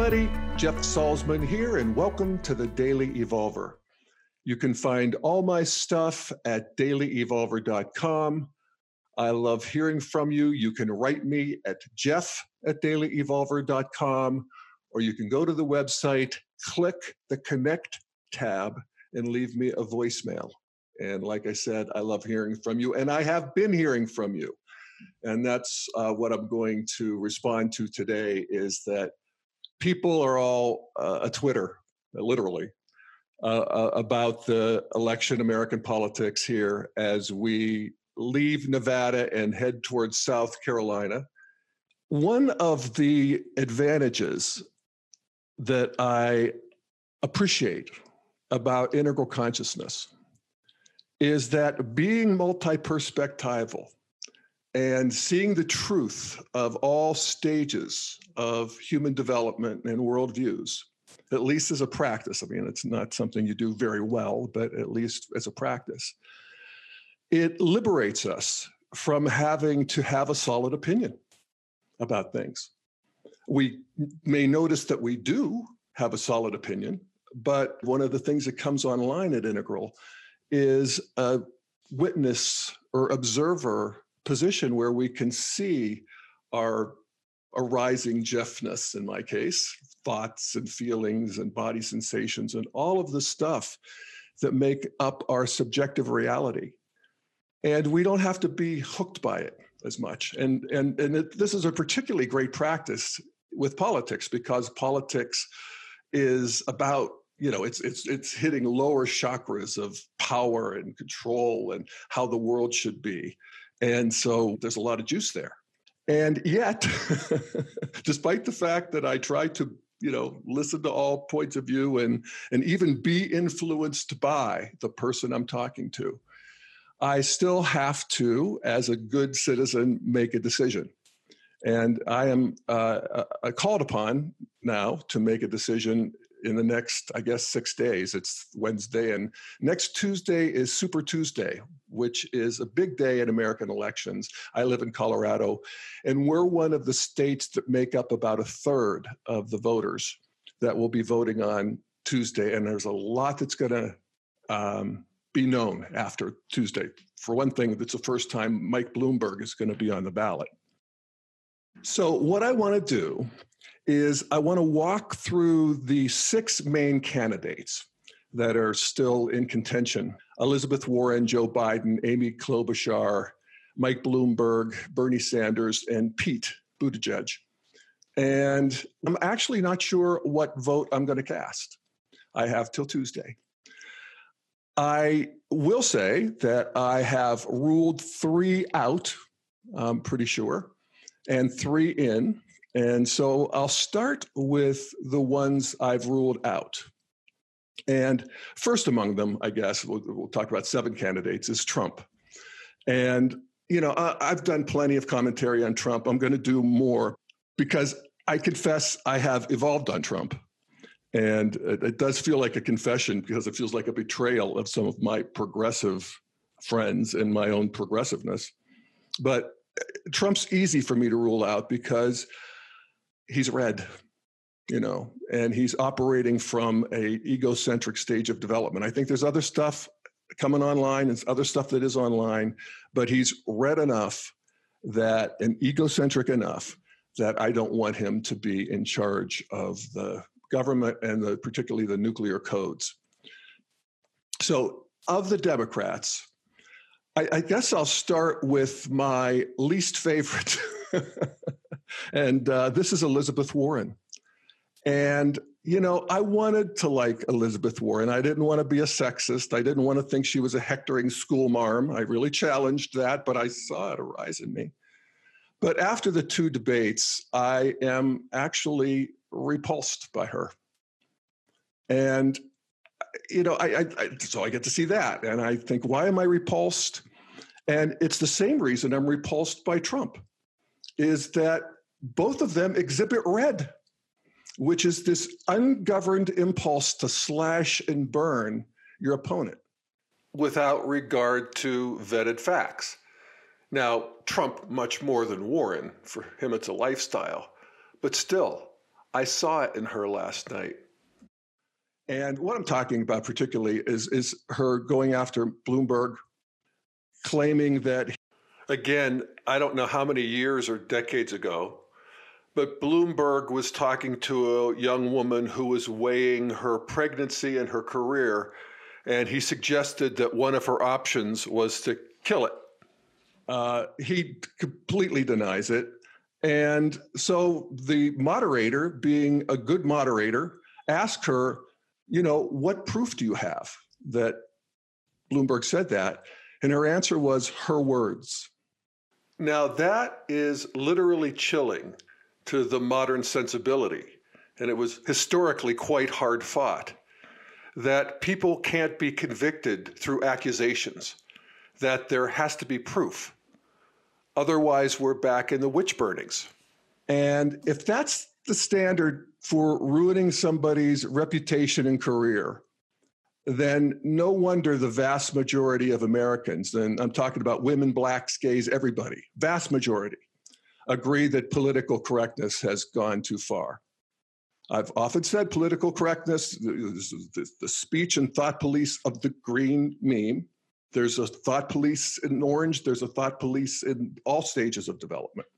everybody. Jeff Salzman here, and welcome to the Daily Evolver. You can find all my stuff at dailyevolver.com. I love hearing from you. You can write me at jeff at dailyevolver.com, or you can go to the website, click the Connect tab, and leave me a voicemail. And like I said, I love hearing from you, and I have been hearing from you. And that's uh, what I'm going to respond to today is that people are all uh, a Twitter, literally, uh, uh, about the election American politics here as we leave Nevada and head towards South Carolina. One of the advantages that I appreciate about integral consciousness is that being multi perspectival and seeing the truth of all stages of human development and worldviews, at least as a practice. I mean, it's not something you do very well, but at least as a practice. It liberates us from having to have a solid opinion about things. We may notice that we do have a solid opinion, but one of the things that comes online at Integral is a witness or observer position where we can see our arising Jeffness, in my case, thoughts and feelings and body sensations and all of the stuff that make up our subjective reality. And we don't have to be hooked by it as much. And, and, and it, this is a particularly great practice with politics because politics is about you know it's it's it's hitting lower chakras of power and control and how the world should be and so there's a lot of juice there. And yet, despite the fact that I try to, you know, listen to all points of view and and even be influenced by the person I'm talking to, I still have to, as a good citizen, make a decision. And I am uh, uh, called upon now to make a decision in the next, I guess, six days. It's Wednesday, and next Tuesday is Super Tuesday, which is a big day in American elections. I live in Colorado, and we're one of the states that make up about a third of the voters that will be voting on Tuesday. And there's a lot that's going to um, be known after Tuesday. For one thing, it's the first time Mike Bloomberg is going to be on the ballot. So, what I want to do is I want to walk through the six main candidates that are still in contention Elizabeth Warren, Joe Biden, Amy Klobuchar, Mike Bloomberg, Bernie Sanders, and Pete Buttigieg. And I'm actually not sure what vote I'm going to cast. I have till Tuesday. I will say that I have ruled three out, I'm pretty sure, and three in. And so I'll start with the ones I've ruled out. And first among them, I guess, we'll, we'll talk about seven candidates, is Trump. And, you know, I, I've done plenty of commentary on Trump. I'm going to do more because I confess I have evolved on Trump. And it, does feel like a confession because it feels like a betrayal of some of my progressive friends and my own progressiveness. But uh, Trump's easy for me to rule out because he's red you know and he's operating from a egocentric stage of development. I think there's other stuff coming online and other stuff that is online but he's red enough that and egocentric enough that i don't want him to be in charge of the government and the, particularly the nuclear codes. So of the democrats I, I guess i'll start with my least favorite and uh, this is Elizabeth Warren. And, you know, I wanted to like Elizabeth Warren. I didn't want to be a sexist. I didn't want to think she was a hectoring school marm. I really challenged that, but I saw it arise in me. But after the two debates, I am actually repulsed by her. And, you know, I, I, I so I get to see that. And I think, why am I repulsed? And it's the same reason I'm repulsed by Trump is that both of them exhibit red, which is this ungoverned impulse to slash and burn your opponent without regard to vetted facts. Now, Trump, much more than Warren, for him it's a lifestyle, but still, I saw it in her last night. And what I'm talking about particularly is, is her going after Bloomberg, claiming that, again, I don't know how many years or decades ago, but Bloomberg was talking to a young woman who was weighing her pregnancy and her career, and he suggested that one of her options was to kill it. Uh, he completely denies it. And so the moderator, being a good moderator, asked her, you know, what proof do you have that Bloomberg said that? And her answer was her words. Now, that is literally chilling to the modern sensibility. And it was historically quite hard fought that people can't be convicted through accusations, that there has to be proof. Otherwise, we're back in the witch burnings. And if that's the standard for ruining somebody's reputation and career, then no wonder the vast majority of Americans, and I'm talking about women, blacks, gays, everybody, vast majority, agree that political correctness has gone too far. I've often said political correctness, the, speech and thought police of the green meme. There's a thought police in orange, there's a thought police in all stages of development.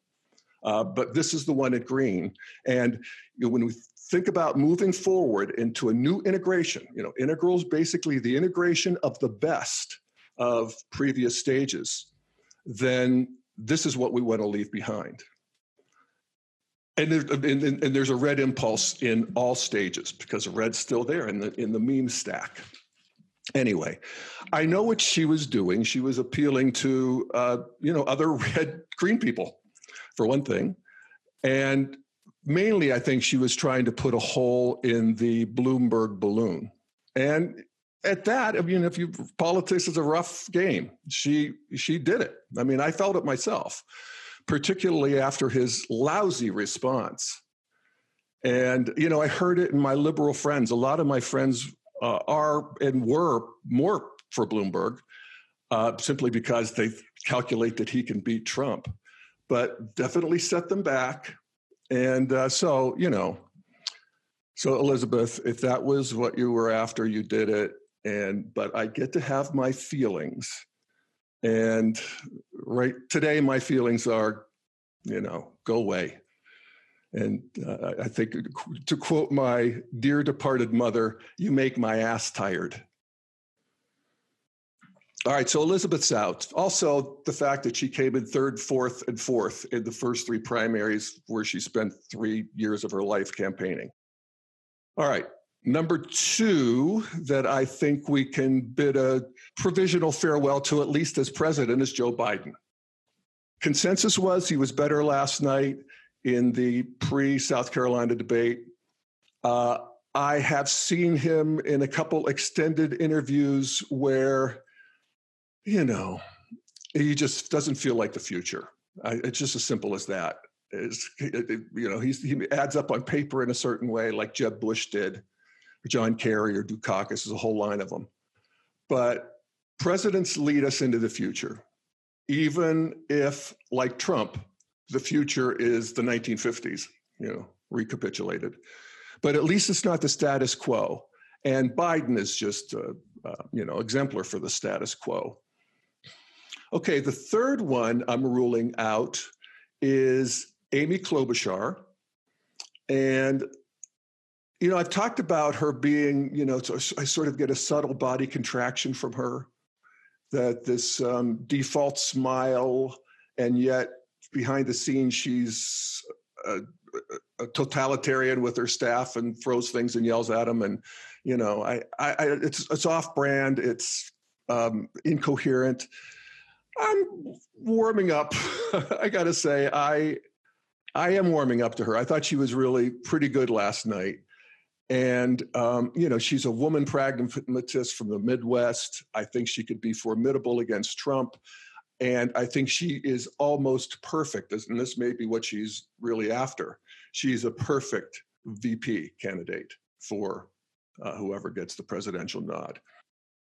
Uh, but this is the one at green. And you know, when we think about moving forward into a new integration, you know, integral is basically the integration of the best of previous stages, then this is what we want to leave behind. And, there, and, and, there's a red impulse in all stages because the red's still there in the in the meme stack. Anyway, I know what she was doing. She was appealing to uh, you know other red green people, for one thing, and mainly I think she was trying to put a hole in the Bloomberg balloon. And at that, I mean, if you politics is a rough game, she she did it. I mean, I felt it myself, particularly after his lousy response. And you know, I heard it in my liberal friends. A lot of my friends uh, are and were more for Bloomberg, uh, simply because they calculate that he can beat Trump. But definitely set them back. And uh, so, you know, so Elizabeth, if that was what you were after, you did it and but I get to have my feelings. And right today, my feelings are, you know, go away. And uh, I think to quote my dear departed mother, you make my ass tired. All right, so Elizabeth's out. Also, the fact that she came in third, fourth, and fourth in the first three primaries where she spent three years of her life campaigning. All right, Number two, that I think we can bid a provisional farewell to, at least as president, is Joe Biden. Consensus was he was better last night in the pre South Carolina debate. Uh, I have seen him in a couple extended interviews where, you know, he just doesn't feel like the future. I, it's just as simple as that. You know, he adds up on paper in a certain way, like Jeb Bush did John Kerry or Dukakis, there's a whole line of them. But presidents lead us into the future, even if, like Trump, the future is the 1950s, you know, recapitulated. But at least it's not the status quo. And Biden is just, a, uh, you know, exemplar for the status quo. Okay, the third one I'm ruling out is Amy Klobuchar. And you know, I've talked about her being, you know, so I sort of get a subtle body contraction from her, that this um, default smile, and yet behind the scenes, she's a, a, totalitarian with her staff and throws things and yells at them. And, you know, I, I, I it's, it's off brand, it's um, incoherent. I'm warming up. I got to say, I, I am warming up to her. I thought she was really pretty good last night. And, um, you know, she's a woman pragmatist from the Midwest. I think she could be formidable against Trump. And I think she is almost perfect. And this may be what she's really after. She's a perfect VP candidate for uh, whoever gets the presidential nod.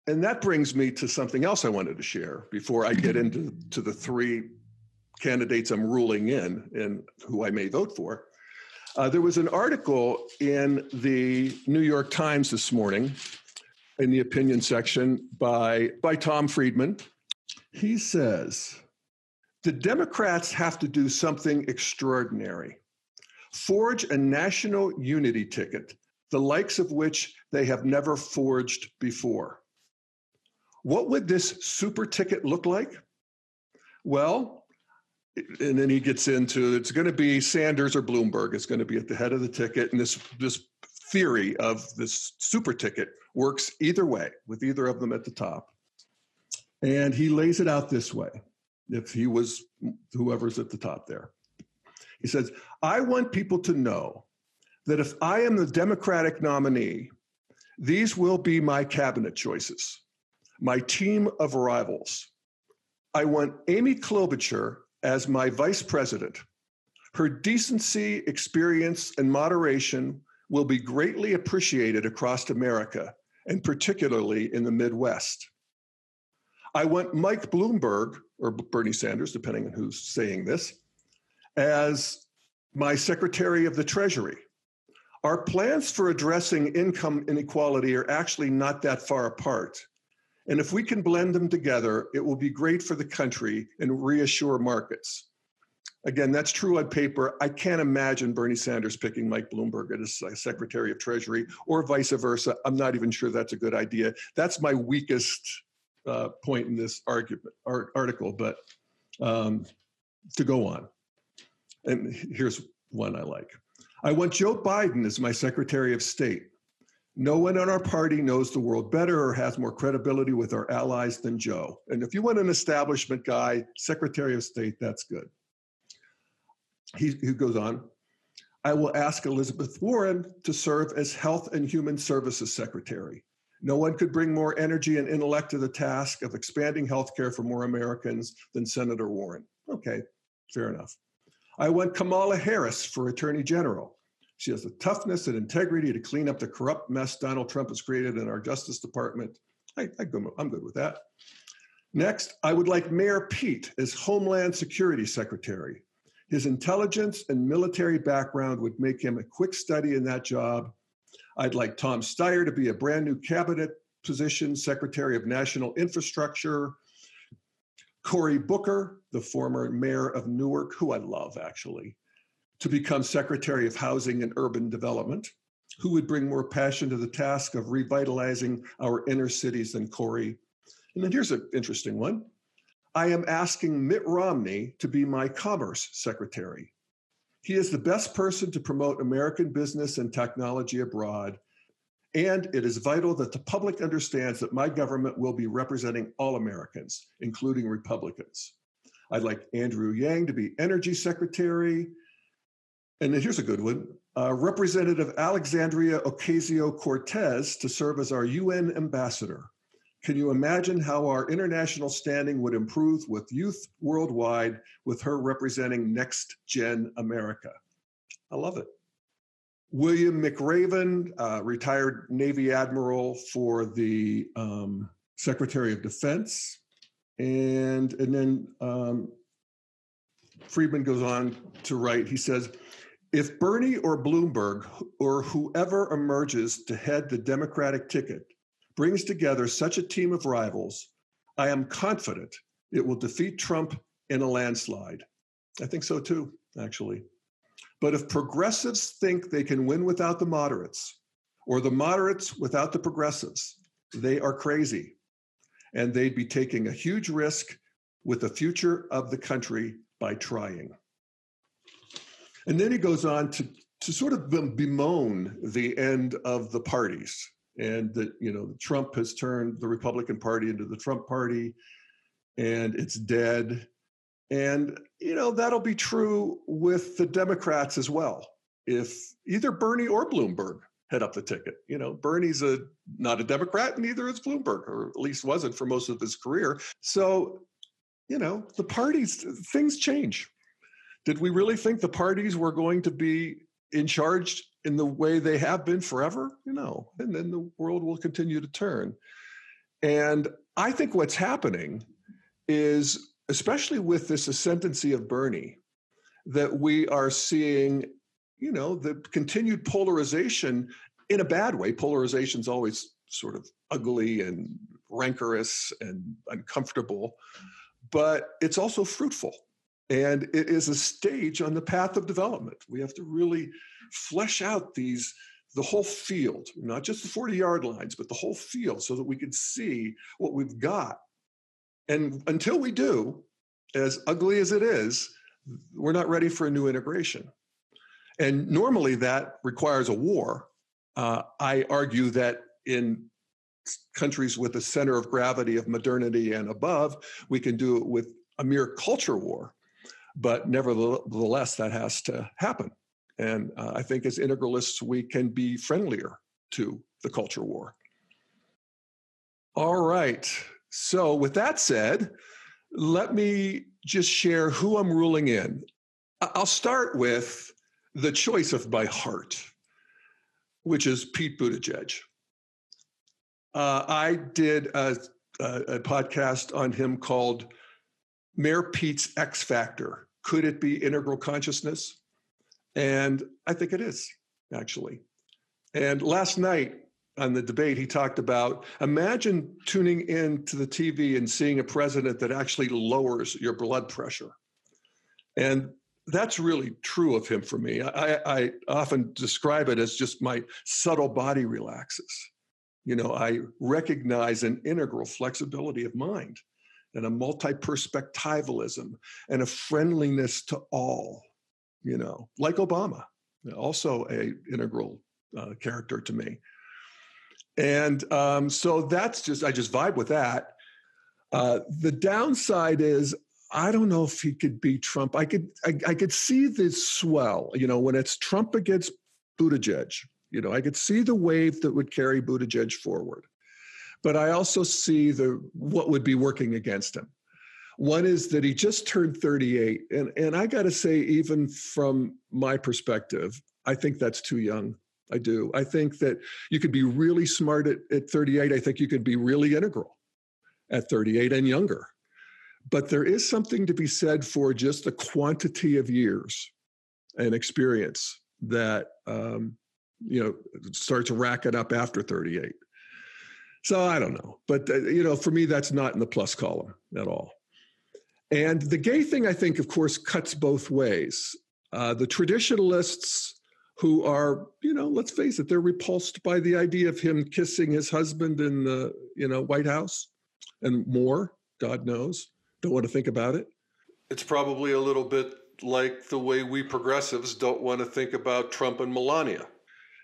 And that brings me to something else I wanted to share before I get into to the three candidates I'm ruling in and who I may vote for. Uh, there was an article in the New York Times this morning in the opinion section by, by Tom Friedman. He says, the Democrats have to do something extraordinary forge a national unity ticket, the likes of which they have never forged before. What would this super ticket look like? Well, and then he gets into it's going to be Sanders or Bloomberg. It's going to be at the head of the ticket, and this this theory of this super ticket works either way, with either of them at the top. And he lays it out this way: if he was whoever's at the top there, he says, "I want people to know that if I am the Democratic nominee, these will be my cabinet choices, my team of rivals." I want Amy Klobuchar as my vice president. Her decency, experience, and moderation will be greatly appreciated across America, and particularly in the Midwest. I want Mike Bloomberg, or Bernie Sanders, depending on who's saying this, as my Secretary of the Treasury. Our plans for addressing income inequality are actually not that far apart. And if we can blend them together, it will be great for the country and reassure markets. Again, that's true on paper. I can't imagine Bernie Sanders picking Mike Bloomberg as Secretary of Treasury or vice versa. I'm not even sure that's a good idea. That's my weakest uh, point in this argument art, article. But um, to go on, and here's one I like. I want Joe Biden as my Secretary of State. No one in our party knows the world better or has more credibility with our allies than Joe. And if you want an establishment guy, Secretary of State, that's good. He, he goes on I will ask Elizabeth Warren to serve as Health and Human Services Secretary. No one could bring more energy and intellect to the task of expanding health care for more Americans than Senator Warren. Okay, fair enough. I want Kamala Harris for Attorney General. She has the toughness and integrity to clean up the corrupt mess Donald Trump has created in our Justice Department. I, I I'm good with that. Next, I would like Mayor Pete as Homeland Security Secretary. His intelligence and military background would make him a quick study in that job. I'd like Tom Steyer to be a brand new cabinet position, Secretary of National Infrastructure. Cory Booker, the former mayor of Newark, who I love actually, to become Secretary of Housing and Urban Development, who would bring more passion to the task of revitalizing our inner cities than Cory. And then here's an interesting one. I am asking Mitt Romney to be my Commerce Secretary. He is the best person to promote American business and technology abroad. And it is vital that the public understands that my government will be representing all Americans, including Republicans. I'd like Andrew Yang to be Energy Secretary, and here's a good one uh, Representative Alexandria Ocasio Cortez to serve as our UN ambassador. Can you imagine how our international standing would improve with youth worldwide with her representing next gen America? I love it. William McRaven, uh, retired Navy Admiral for the um, Secretary of Defense. And, and then um, Friedman goes on to write, he says, if Bernie or Bloomberg or whoever emerges to head the Democratic ticket brings together such a team of rivals, I am confident it will defeat Trump in a landslide. I think so too, actually. But if progressives think they can win without the moderates, or the moderates without the progressives, they are crazy. And they'd be taking a huge risk with the future of the country by trying. And then he goes on to, to sort of bemoan the end of the parties and that, you know, Trump has turned the Republican Party into the Trump Party and it's dead. And, you know, that'll be true with the Democrats as well. If either Bernie or Bloomberg head up the ticket, you know, Bernie's a not a Democrat, and neither is Bloomberg, or at least wasn't for most of his career. So, you know, the parties, things change did we really think the parties were going to be in charge in the way they have been forever? You know, and then the world will continue to turn. And I think what's happening is, especially with this ascendancy of Bernie, that we are seeing you know, the continued polarization in a bad way. Polarization is always sort of ugly and rancorous and uncomfortable, but it's also fruitful. And it is a stage on the path of development. We have to really flesh out these the whole field, not just the 40 yard lines, but the whole field so that we can see what we've got. And until we do, as ugly as it is, we're not ready for a new integration. And normally that requires a war. Uh, I argue that in countries with a center of gravity of modernity and above, we can do it with a mere culture war. But nevertheless, that has to happen. And uh, I think as integralists, we can be friendlier to the culture war. All right. So, with that said, let me just share who I'm ruling in. I'll start with the choice of my heart, which is Pete Buttigieg. Uh, I did a, a, a podcast on him called Mayor Pete's X Factor. Could it be integral consciousness? And I think it is, actually. And last night on the debate, he talked about imagine tuning in to the TV and seeing a president that actually lowers your blood pressure. And that's really true of him for me. I, I often describe it as just my subtle body relaxes. You know, I recognize an integral flexibility of mind and a multi perspectivalism and a friendliness to all you know, like Obama, also a integral uh, character to me. And um, so that's just I just vibe with that. Uh, the downside is I don't know if he could beat Trump. I could I, I could see this swell, you know, when it's Trump against Buttigieg. You know, I could see the wave that would carry Buttigieg forward. But I also see the what would be working against him. One is that he just turned 38. And, and I got to say, even from my perspective, I think that's too young. I do. I think that you could be really smart at, at 38. I think you could be really integral at 38 and younger. But there is something to be said for just the quantity of years and experience that um, you know starts racking up after 38. So I don't know, but uh, you know, for me, that's not in the plus column at all. And the gay thing, I think, of course, cuts both ways. Uh, the traditionalists who are, you know, let's face it, they're repulsed by the idea of him kissing his husband in the, you know, White House and more, God knows, don't want to think about it. It's probably a little bit like the way we progressives don't want to think about Trump and Melania.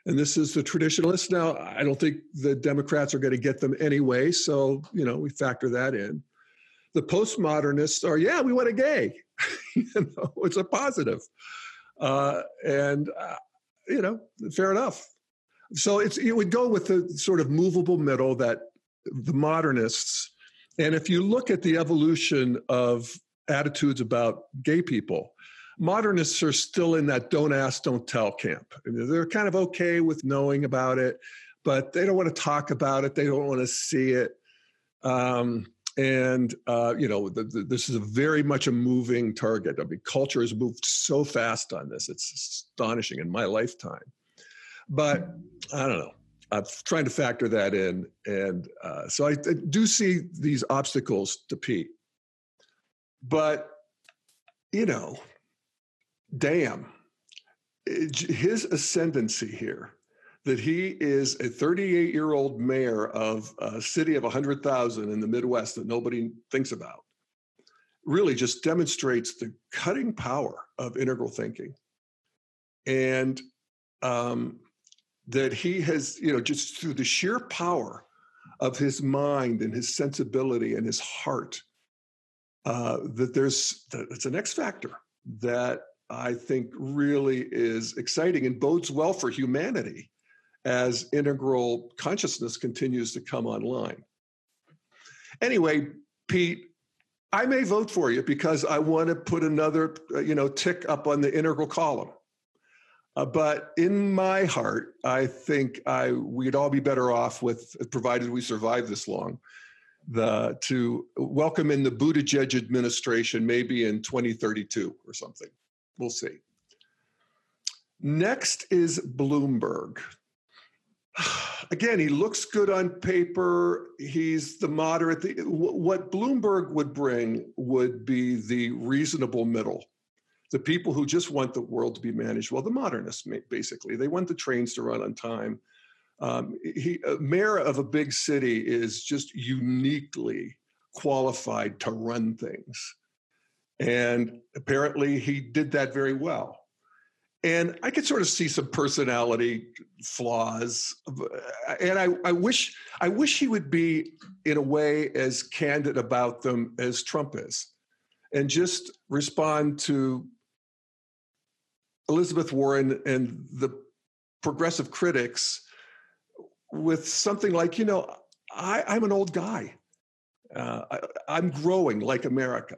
And this is the traditionalists. Now, I don't think the Democrats are going to get them anyway. So, you know, we factor that in the postmodernists are, yeah, we want a gay. you know, it's a positive. Uh, and, uh, you know, fair enough. So it's, it would go with the sort of movable middle that the modernists, and if you look at the evolution of attitudes about gay people, modernists are still in that don't ask, don't tell camp. they're kind of okay with knowing about it, but they don't want to talk about it. They don't want to see it. Um, and uh, you know the, the, this is a very much a moving target i mean culture has moved so fast on this it's astonishing in my lifetime but i don't know i'm trying to factor that in and uh, so I, I do see these obstacles to pete but you know damn his ascendancy here that he is a 38 year old mayor of a city of 100,000 in the Midwest that nobody thinks about really just demonstrates the cutting power of integral thinking. And um, that he has, you know, just through the sheer power of his mind and his sensibility and his heart, uh, that there's, that it's an X factor that I think really is exciting and bodes well for humanity as integral consciousness continues to come online. Anyway, Pete, I may vote for you because I want to put another, uh, you know, tick up on the integral column. Uh, but in my heart, I think I we'd all be better off with, provided we survive this long, the to welcome in the Buttigieg administration maybe in 2032 or something. We'll see. Next is Bloomberg. Again, he looks good on paper. He's the moderate. What Bloomberg would bring would be the reasonable middle the people who just want the world to be managed well, the modernists, basically. They want the trains to run on time. Um, he, mayor of a big city is just uniquely qualified to run things. And apparently he did that very well. And I could sort of see some personality flaws. And I, I wish I wish he would be in a way as candid about them as Trump is. And just respond to Elizabeth Warren and the progressive critics with something like, you know, I, am an old guy. Uh, I, I'm growing like America.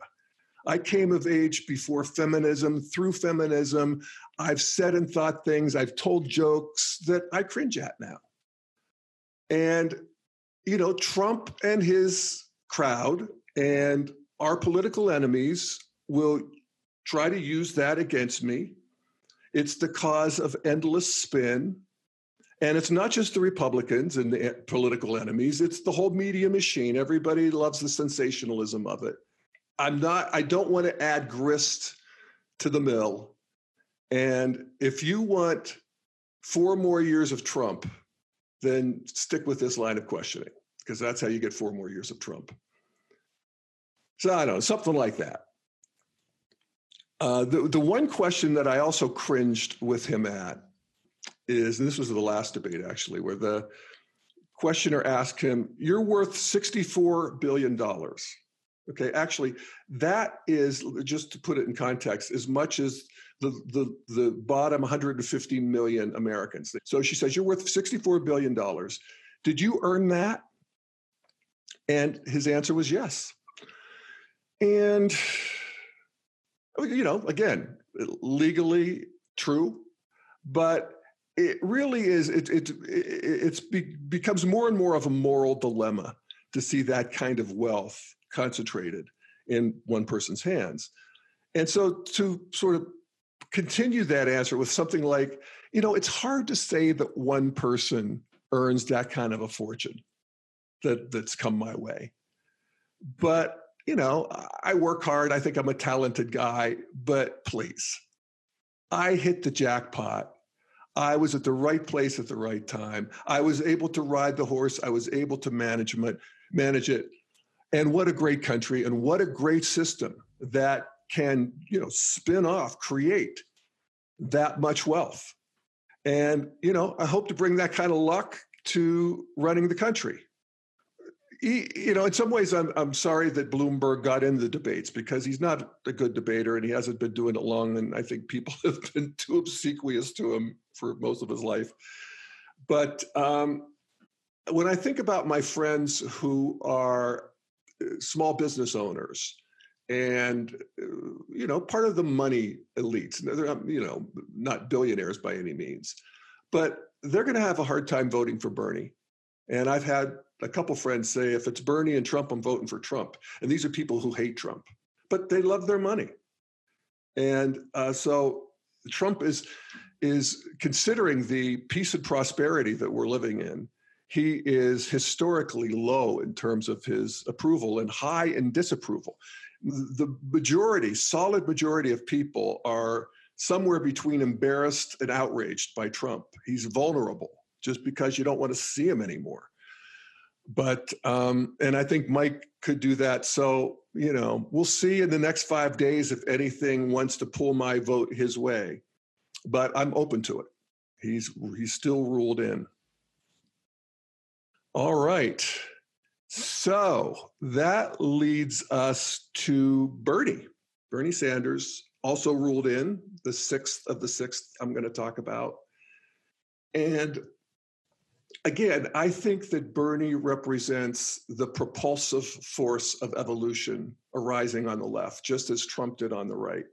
I came of age before feminism, through feminism. I've said and thought things, I've told jokes that I cringe at now. And, you know, Trump and his crowd and our political enemies will try to use that against me it's the cause of endless spin. And it's not just the Republicans and the political enemies, it's the whole media machine. Everybody loves the sensationalism of it. I'm not, I don't want to add grist to the mill. And if you want four more years of Trump, then stick with this line of questioning, because that's how you get four more years of Trump. So I don't know, something like that. Uh, the, the one question that I also cringed with him at is, and this was the last debate actually, where the questioner asked him, You're worth $64 billion. Okay, actually, that is, just to put it in context, as much as the, the, the bottom 150 million Americans. So she says, You're worth $64 billion. Did you earn that? And his answer was yes. And you know, again, legally true, but it really is. It it, it's be, becomes more and more of a moral dilemma to see that kind of wealth concentrated in one person's hands, and so to sort of continue that answer with something like, you know, it's hard to say that one person earns that kind of a fortune that that's come my way, but you know, I work hard. I think I'm a talented guy, but please, I hit the jackpot. I was at the right place at the right time. I was able to ride the horse. I was able to manage it, manage it. And what a great country and what a great system that can, you know, spin off, create that much wealth. And, you know, I hope to bring that kind of luck to running the country you know, in some ways, I'm I'm sorry that Bloomberg got in the debates because he's not a good debater and he hasn't been doing it long. And I think people have been too obsequious to him for most of his life. But um, when I think about my friends who are small business owners and uh, you know part of the money elites, they're not, you know not billionaires by any means, but they're going to have a hard time voting for Bernie. And I've had a couple friends say, if it's Bernie and Trump, I'm voting for Trump. And these are people who hate Trump, but they love their money. And uh, so Trump is is considering the peace and prosperity that we're living in. He is historically low in terms of his approval and high in disapproval. The majority, solid majority of people are somewhere between embarrassed and outraged by Trump. He's vulnerable just because you don't want to see him anymore but um, and I think Mike could do that. So you know, we'll see in the next five days if anything wants to pull my vote his way. But I'm open to it. He's he's still ruled in. All right. So that leads us to Bernie. Bernie Sanders also ruled in the sixth of the sixth I'm going to talk about. And again, I think that Bernie represents the propulsive force of evolution arising on the left, just as Trump did on the right.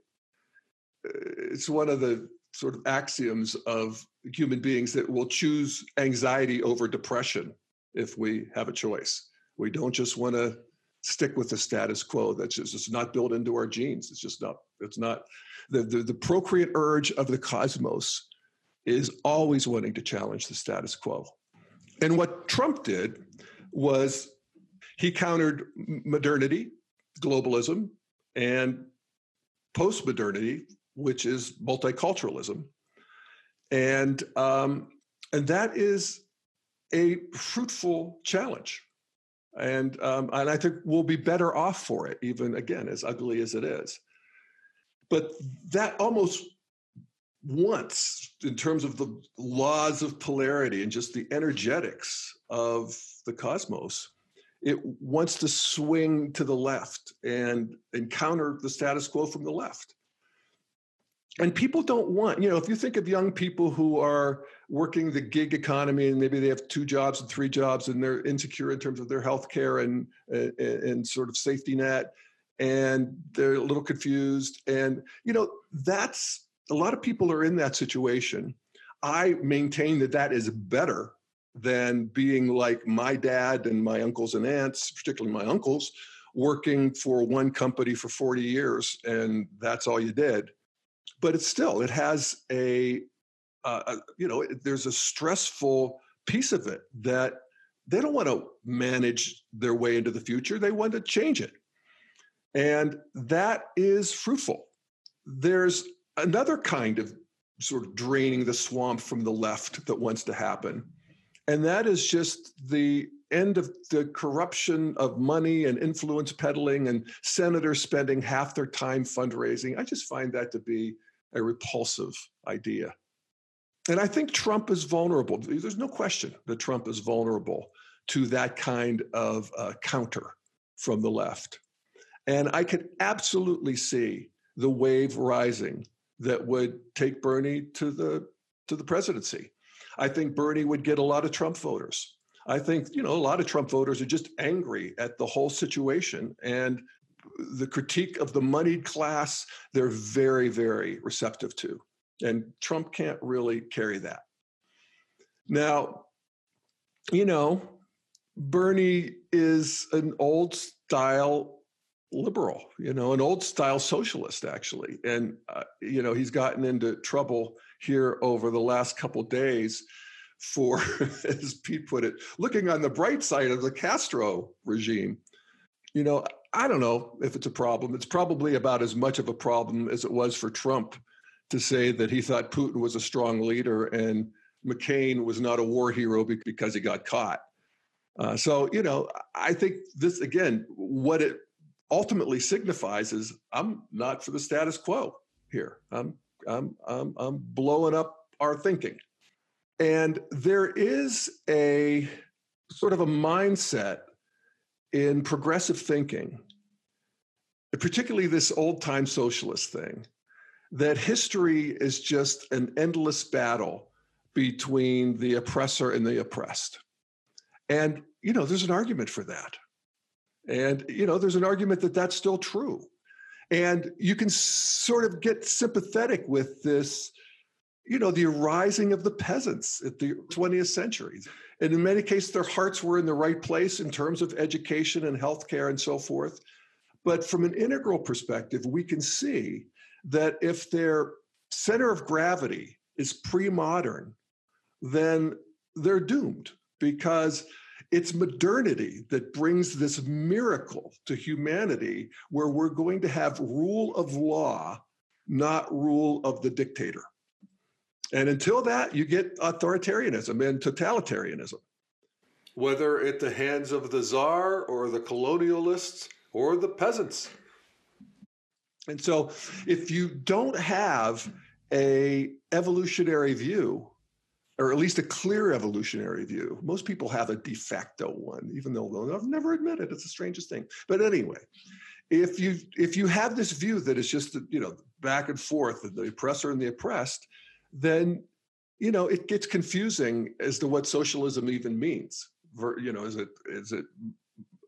It's one of the sort of axioms of human beings that will choose anxiety over depression if we have a choice. We don't just want to stick with the status quo. That's just it's not built into our genes. It's just not, it's not the, the, the procreate urge of the cosmos is always wanting to challenge the status quo. And what Trump did was he countered modernity, globalism, and post-modernity, which is multiculturalism, and um, and that is a fruitful challenge, and um, and I think we'll be better off for it, even again as ugly as it is. But that almost once, in terms of the laws of polarity and just the energetics of the cosmos, it wants to swing to the left and encounter the status quo from the left. And people don't want, you know, if you think of young people who are working the gig economy and maybe they have two jobs and three jobs and they're insecure in terms of their health care and, and, and sort of safety net and they're a little confused. And, you know, that's a lot of people are in that situation. I maintain that that is better than being like my dad and my uncles and aunts, particularly my uncles, working for one company for 40 years and that's all you did. But it's still, it has a, uh, a you know, there's a stressful piece of it that they don't want to manage their way into the future. They want to change it. And that is fruitful. There's another kind of sort of draining the swamp from the left that wants to happen and that is just the end of the corruption of money and influence peddling and senators spending half their time fundraising. I just find that to be a repulsive idea. And I think Trump is vulnerable. There's no question that Trump is vulnerable to that kind of uh, counter from the left. And I could absolutely see the wave rising that would take Bernie to the to the presidency. I think Bernie would get a lot of Trump voters. I think, you know, a lot of Trump voters are just angry at the whole situation and the critique of the moneyed class, they're very, very receptive to. And Trump can't really carry that. Now, you know, Bernie is an old style liberal, you know, an old style socialist, actually. And, uh, you know, he's gotten into trouble here over the last couple days for, as Pete put it, looking on the bright side of the Castro regime. You know, I don't know if it's a problem. It's probably about as much of a problem as it was for Trump to say that he thought Putin was a strong leader and McCain was not a war hero because he got caught. Uh, so, you know, I think this, again, what it ultimately signifies is I'm not for the status quo here. I'm I'm, I'm, I'm blowing up our thinking. And there is a sort of a mindset in progressive thinking, particularly this old time socialist thing, that history is just an endless battle between the oppressor and the oppressed. And, you know, there's an argument for that. And, you know, there's an argument that that's still true. And you can sort of get sympathetic with this, you know, the arising of the peasants at the 20th century. And in many cases, their hearts were in the right place in terms of education and healthcare and so forth. But from an integral perspective, we can see that if their center of gravity is pre modern, then they're doomed because it's modernity that brings this miracle to humanity where we're going to have rule of law, not rule of the dictator. And until that, you get authoritarianism and totalitarianism. Whether at the hands of the czar or the colonialists or the peasants. And so if you don't have a evolutionary view or at least a clear evolutionary view. Most people have a de facto one, even though they'll never admit it. It's the strangest thing. But anyway, if you if you have this view that it's just you know back and forth, the oppressor and the oppressed, then you know it gets confusing as to what socialism even means. You know, is it is it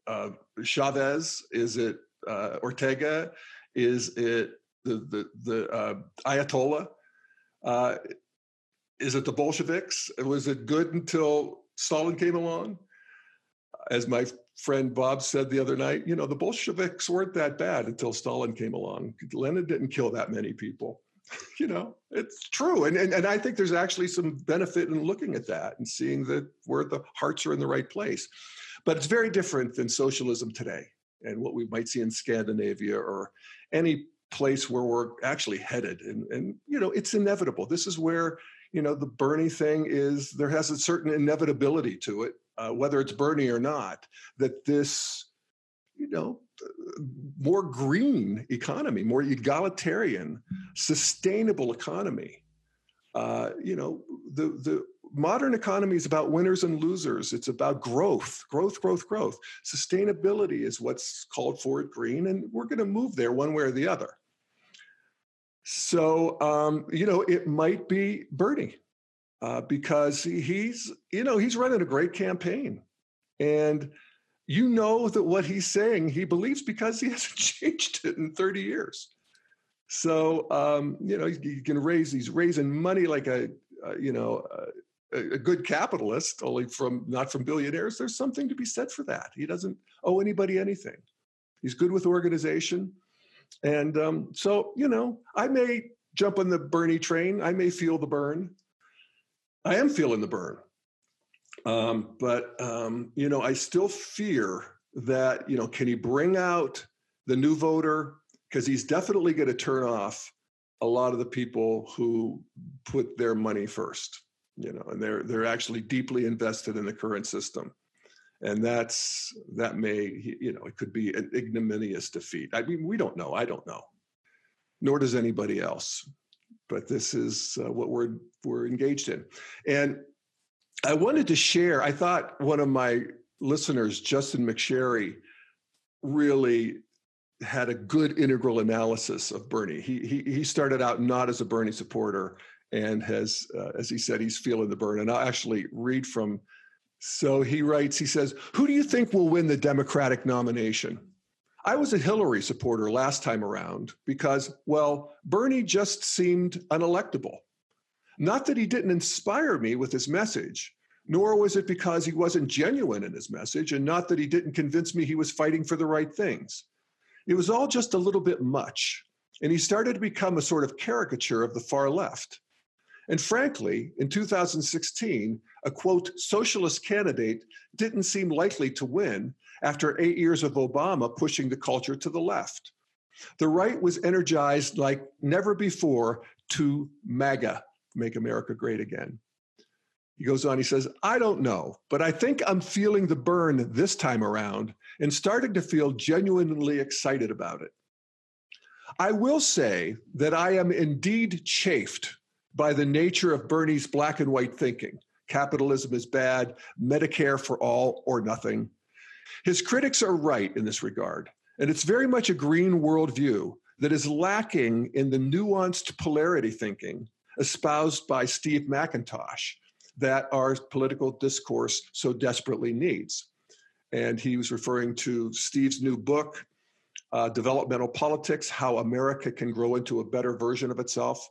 uh, Chavez? Is it uh, Ortega? Is it the the the uh, Ayatollah? Uh, is it the Bolsheviks? Was it good until Stalin came along? As my friend Bob said the other night, you know, the Bolsheviks weren't that bad until Stalin came along. Lenin didn't kill that many people. you know, it's true. And, and, and I think there's actually some benefit in looking at that and seeing that where the hearts are in the right place. But it's very different than socialism today and what we might see in Scandinavia or any place where we're actually headed. And, and you know, it's inevitable. This is where, you know, the Bernie thing is there has a certain inevitability to it, uh, whether it's Bernie or not, that this, you know, more green economy, more egalitarian, sustainable economy. Uh, you know, the the modern economy is about winners and losers. It's about growth, growth, growth, growth. Sustainability is what's called for at Green, and we're going to move there one way or the other. So, um, you know, it might be Bernie uh, because he's, you know, he's running a great campaign, and you know that what he's saying he believes because he hasn't changed it in 30 years. So, um, you know, he can raise, he's raising money like a, uh, you know, a, a, good capitalist, only from not from billionaires. There's something to be said for that. He doesn't owe anybody anything. He's good with organization. And um, so, you know, I may jump on the Bernie train. I may feel the burn. I am feeling the burn. Um, but um, you know, I still fear that you know, can he bring out the new voter? Because he's definitely going to turn off a lot of the people who put their money first. You know, and they're they're actually deeply invested in the current system, and that's that may you know it could be an ignominious defeat. I mean, we don't know. I don't know, nor does anybody else. But this is uh, what we're we're engaged in, and I wanted to share. I thought one of my listeners, Justin McSherry, really had a good integral analysis of Bernie. He he he started out not as a Bernie supporter and has, uh, as he said, he's feeling the burn. And I'll actually read from. So he writes. He says, "Who do you think will win the Democratic nomination?" I was a Hillary supporter last time around because, well, Bernie just seemed unelectable. Not that he didn't inspire me with his message, nor was it because he wasn't genuine in his message, and not that he didn't convince me he was fighting for the right things. It was all just a little bit much, and he started to become a sort of caricature of the far left. And frankly, in 2016, a quote, socialist candidate didn't seem likely to win after eight years of Obama pushing the culture to the left. The right was energized like never before to MAGA, make America great again. He goes on, he says, I don't know, but I think I'm feeling the burn this time around and starting to feel genuinely excited about it. I will say that I am indeed chafed by the nature of Bernie's black and white thinking. Capitalism is bad, Medicare for all or nothing. His critics are right in this regard, and it's very much a green worldview that is lacking in the nuanced polarity thinking espoused by Steve McIntosh that our political discourse so desperately needs. And he was referring to Steve's new book, uh, Developmental Politics How America Can Grow into a Better Version of Itself,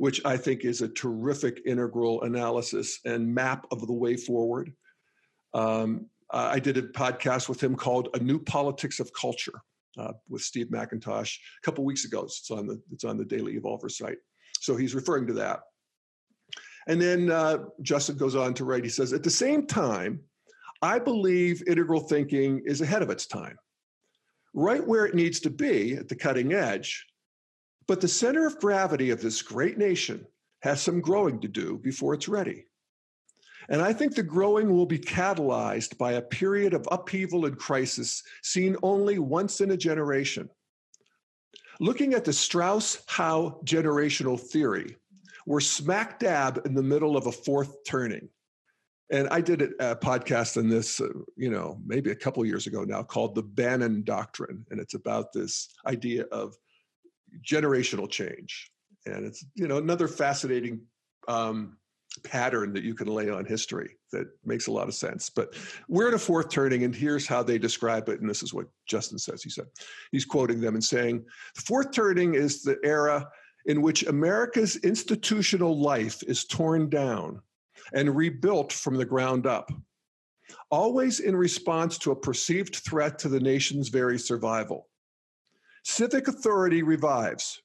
which I think is a terrific integral analysis and map of the way forward. Um, I did a podcast with him called A New Politics of Culture. Uh, with Steve McIntosh a couple weeks ago. It's on the it's on the Daily Evolver site. So he's referring to that. And then uh, Justin goes on to write, he says, at the same time, I believe integral thinking is ahead of its time, right where it needs to be at the cutting edge. But the center of gravity of this great nation has some growing to do before it's ready. And I think the growing will be catalyzed by a period of upheaval and crisis seen only once in a generation. Looking at the Strauss Howe generational theory, we're smack dab in the middle of a fourth turning. And I did a podcast on this, uh, you know, maybe a couple years ago now called the Bannon Doctrine. And it's about this idea of generational change. And it's, you know, another fascinating um, pattern that you can lay on history that makes a lot of sense. But we're in a fourth turning, and here's how they describe it. And this is what Justin says. He said, he's quoting them and saying, the fourth turning is the era in which America's institutional life is torn down and rebuilt from the ground up, always in response to a perceived threat to the nation's very survival. Civic authority revives,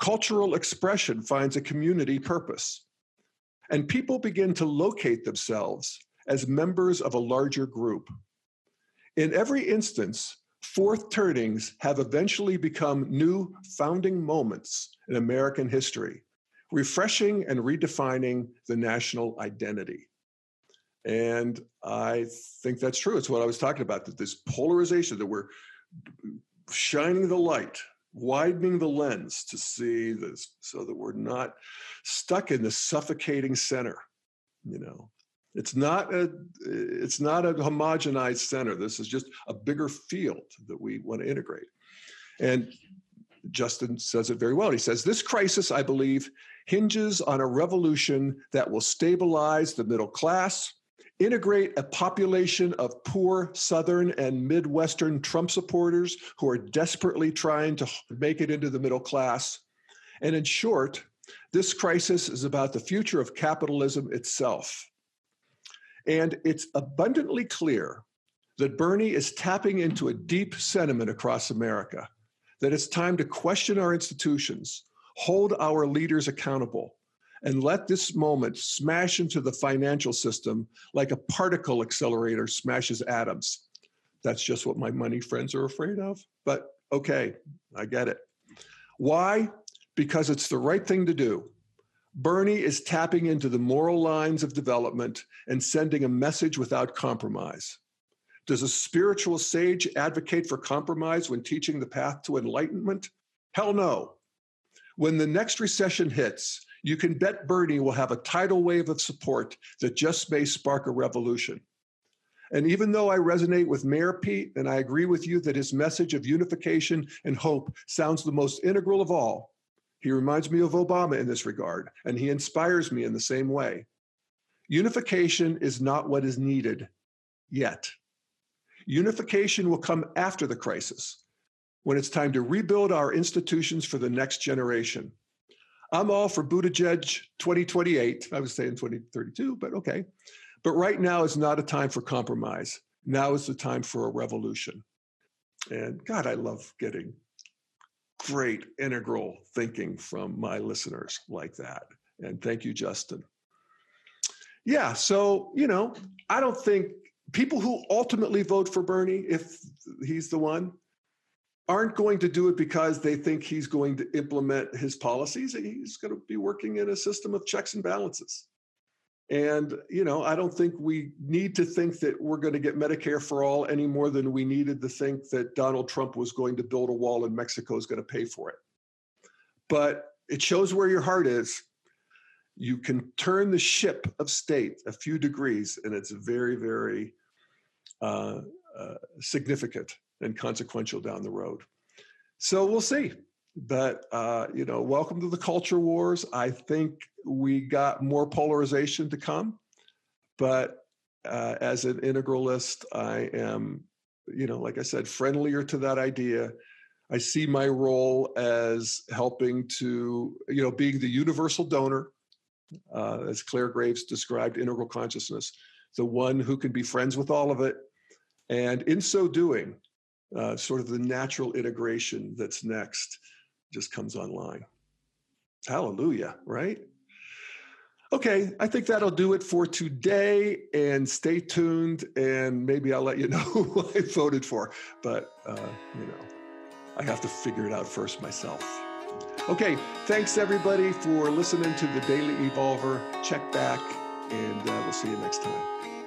cultural expression finds a community purpose, and people begin to locate themselves as members of a larger group. In every instance, fourth turnings have eventually become new founding moments in American history, refreshing and redefining the national identity. And I think that's true. It's what I was talking about that this polarization that we're shining the light, widening the lens to see this so that we're not stuck in the suffocating center, you know. It's not a it's not a homogenized center. This is just a bigger field that we want to integrate. And Justin says it very well. He says, This crisis, I believe, hinges on a revolution that will stabilize the middle class, integrate a population of poor Southern and Midwestern Trump supporters who are desperately trying to make it into the middle class. And in short, this crisis is about the future of capitalism itself. And it's abundantly clear that Bernie is tapping into a deep sentiment across America that it's time to question our institutions, hold our leaders accountable, and let this moment smash into the financial system like a particle accelerator smashes atoms. That's just what my money friends are afraid of. But okay, I get it. Why? Because it's the right thing to do. Bernie is tapping into the moral lines of development and sending a message without compromise. Does a spiritual sage advocate for compromise when teaching the path to enlightenment? Hell no. When the next recession hits, you can bet Bernie will have a tidal wave of support that just may spark a revolution. And even though I resonate with Mayor Pete and I agree with you that his message of unification and hope sounds the most integral of all, he reminds me of Obama in this regard, and he inspires me in the same way. Unification is not what is needed yet. Unification will come after the crisis, when it's time to rebuild our institutions for the next generation. I'm all for Buttigieg 2028. I was saying 2032, but okay. But right now is not a time for compromise. Now is the time for a revolution. And God, I love getting great integral thinking from my listeners like that. And thank you, Justin. Yeah, so, you know, I don't think people who ultimately vote for Bernie, if he's the one, aren't going to do it because they think he's going to implement his policies. He's going to be working in a system of checks and balances. And, you know, I don't think we need to think that we're going to get Medicare for all any more than we needed to think that Donald Trump was going to build a wall and Mexico is going to pay for it. But it shows where your heart is. You can turn the ship of state a few degrees, and it's very, very uh, uh, significant and consequential down the road. So we'll see. But uh, you know, welcome to the culture wars. I think we got more polarization to come, but uh, as an integralist, I am, you know, like I said, friendlier to that idea. I see my role as helping to, you know, being the universal donor, uh, as Clare Graves described integral consciousness, the one who can be friends with all of it. And in so doing, uh, sort of the natural integration that's next just comes online. Hallelujah, right? Okay, I think that'll do it for today. And stay tuned, and maybe I'll let you know who I voted for. But, uh, you know, I have to figure it out first myself. Okay, thanks everybody for listening to the Daily Evolver. Check back, and uh, we'll see you next time.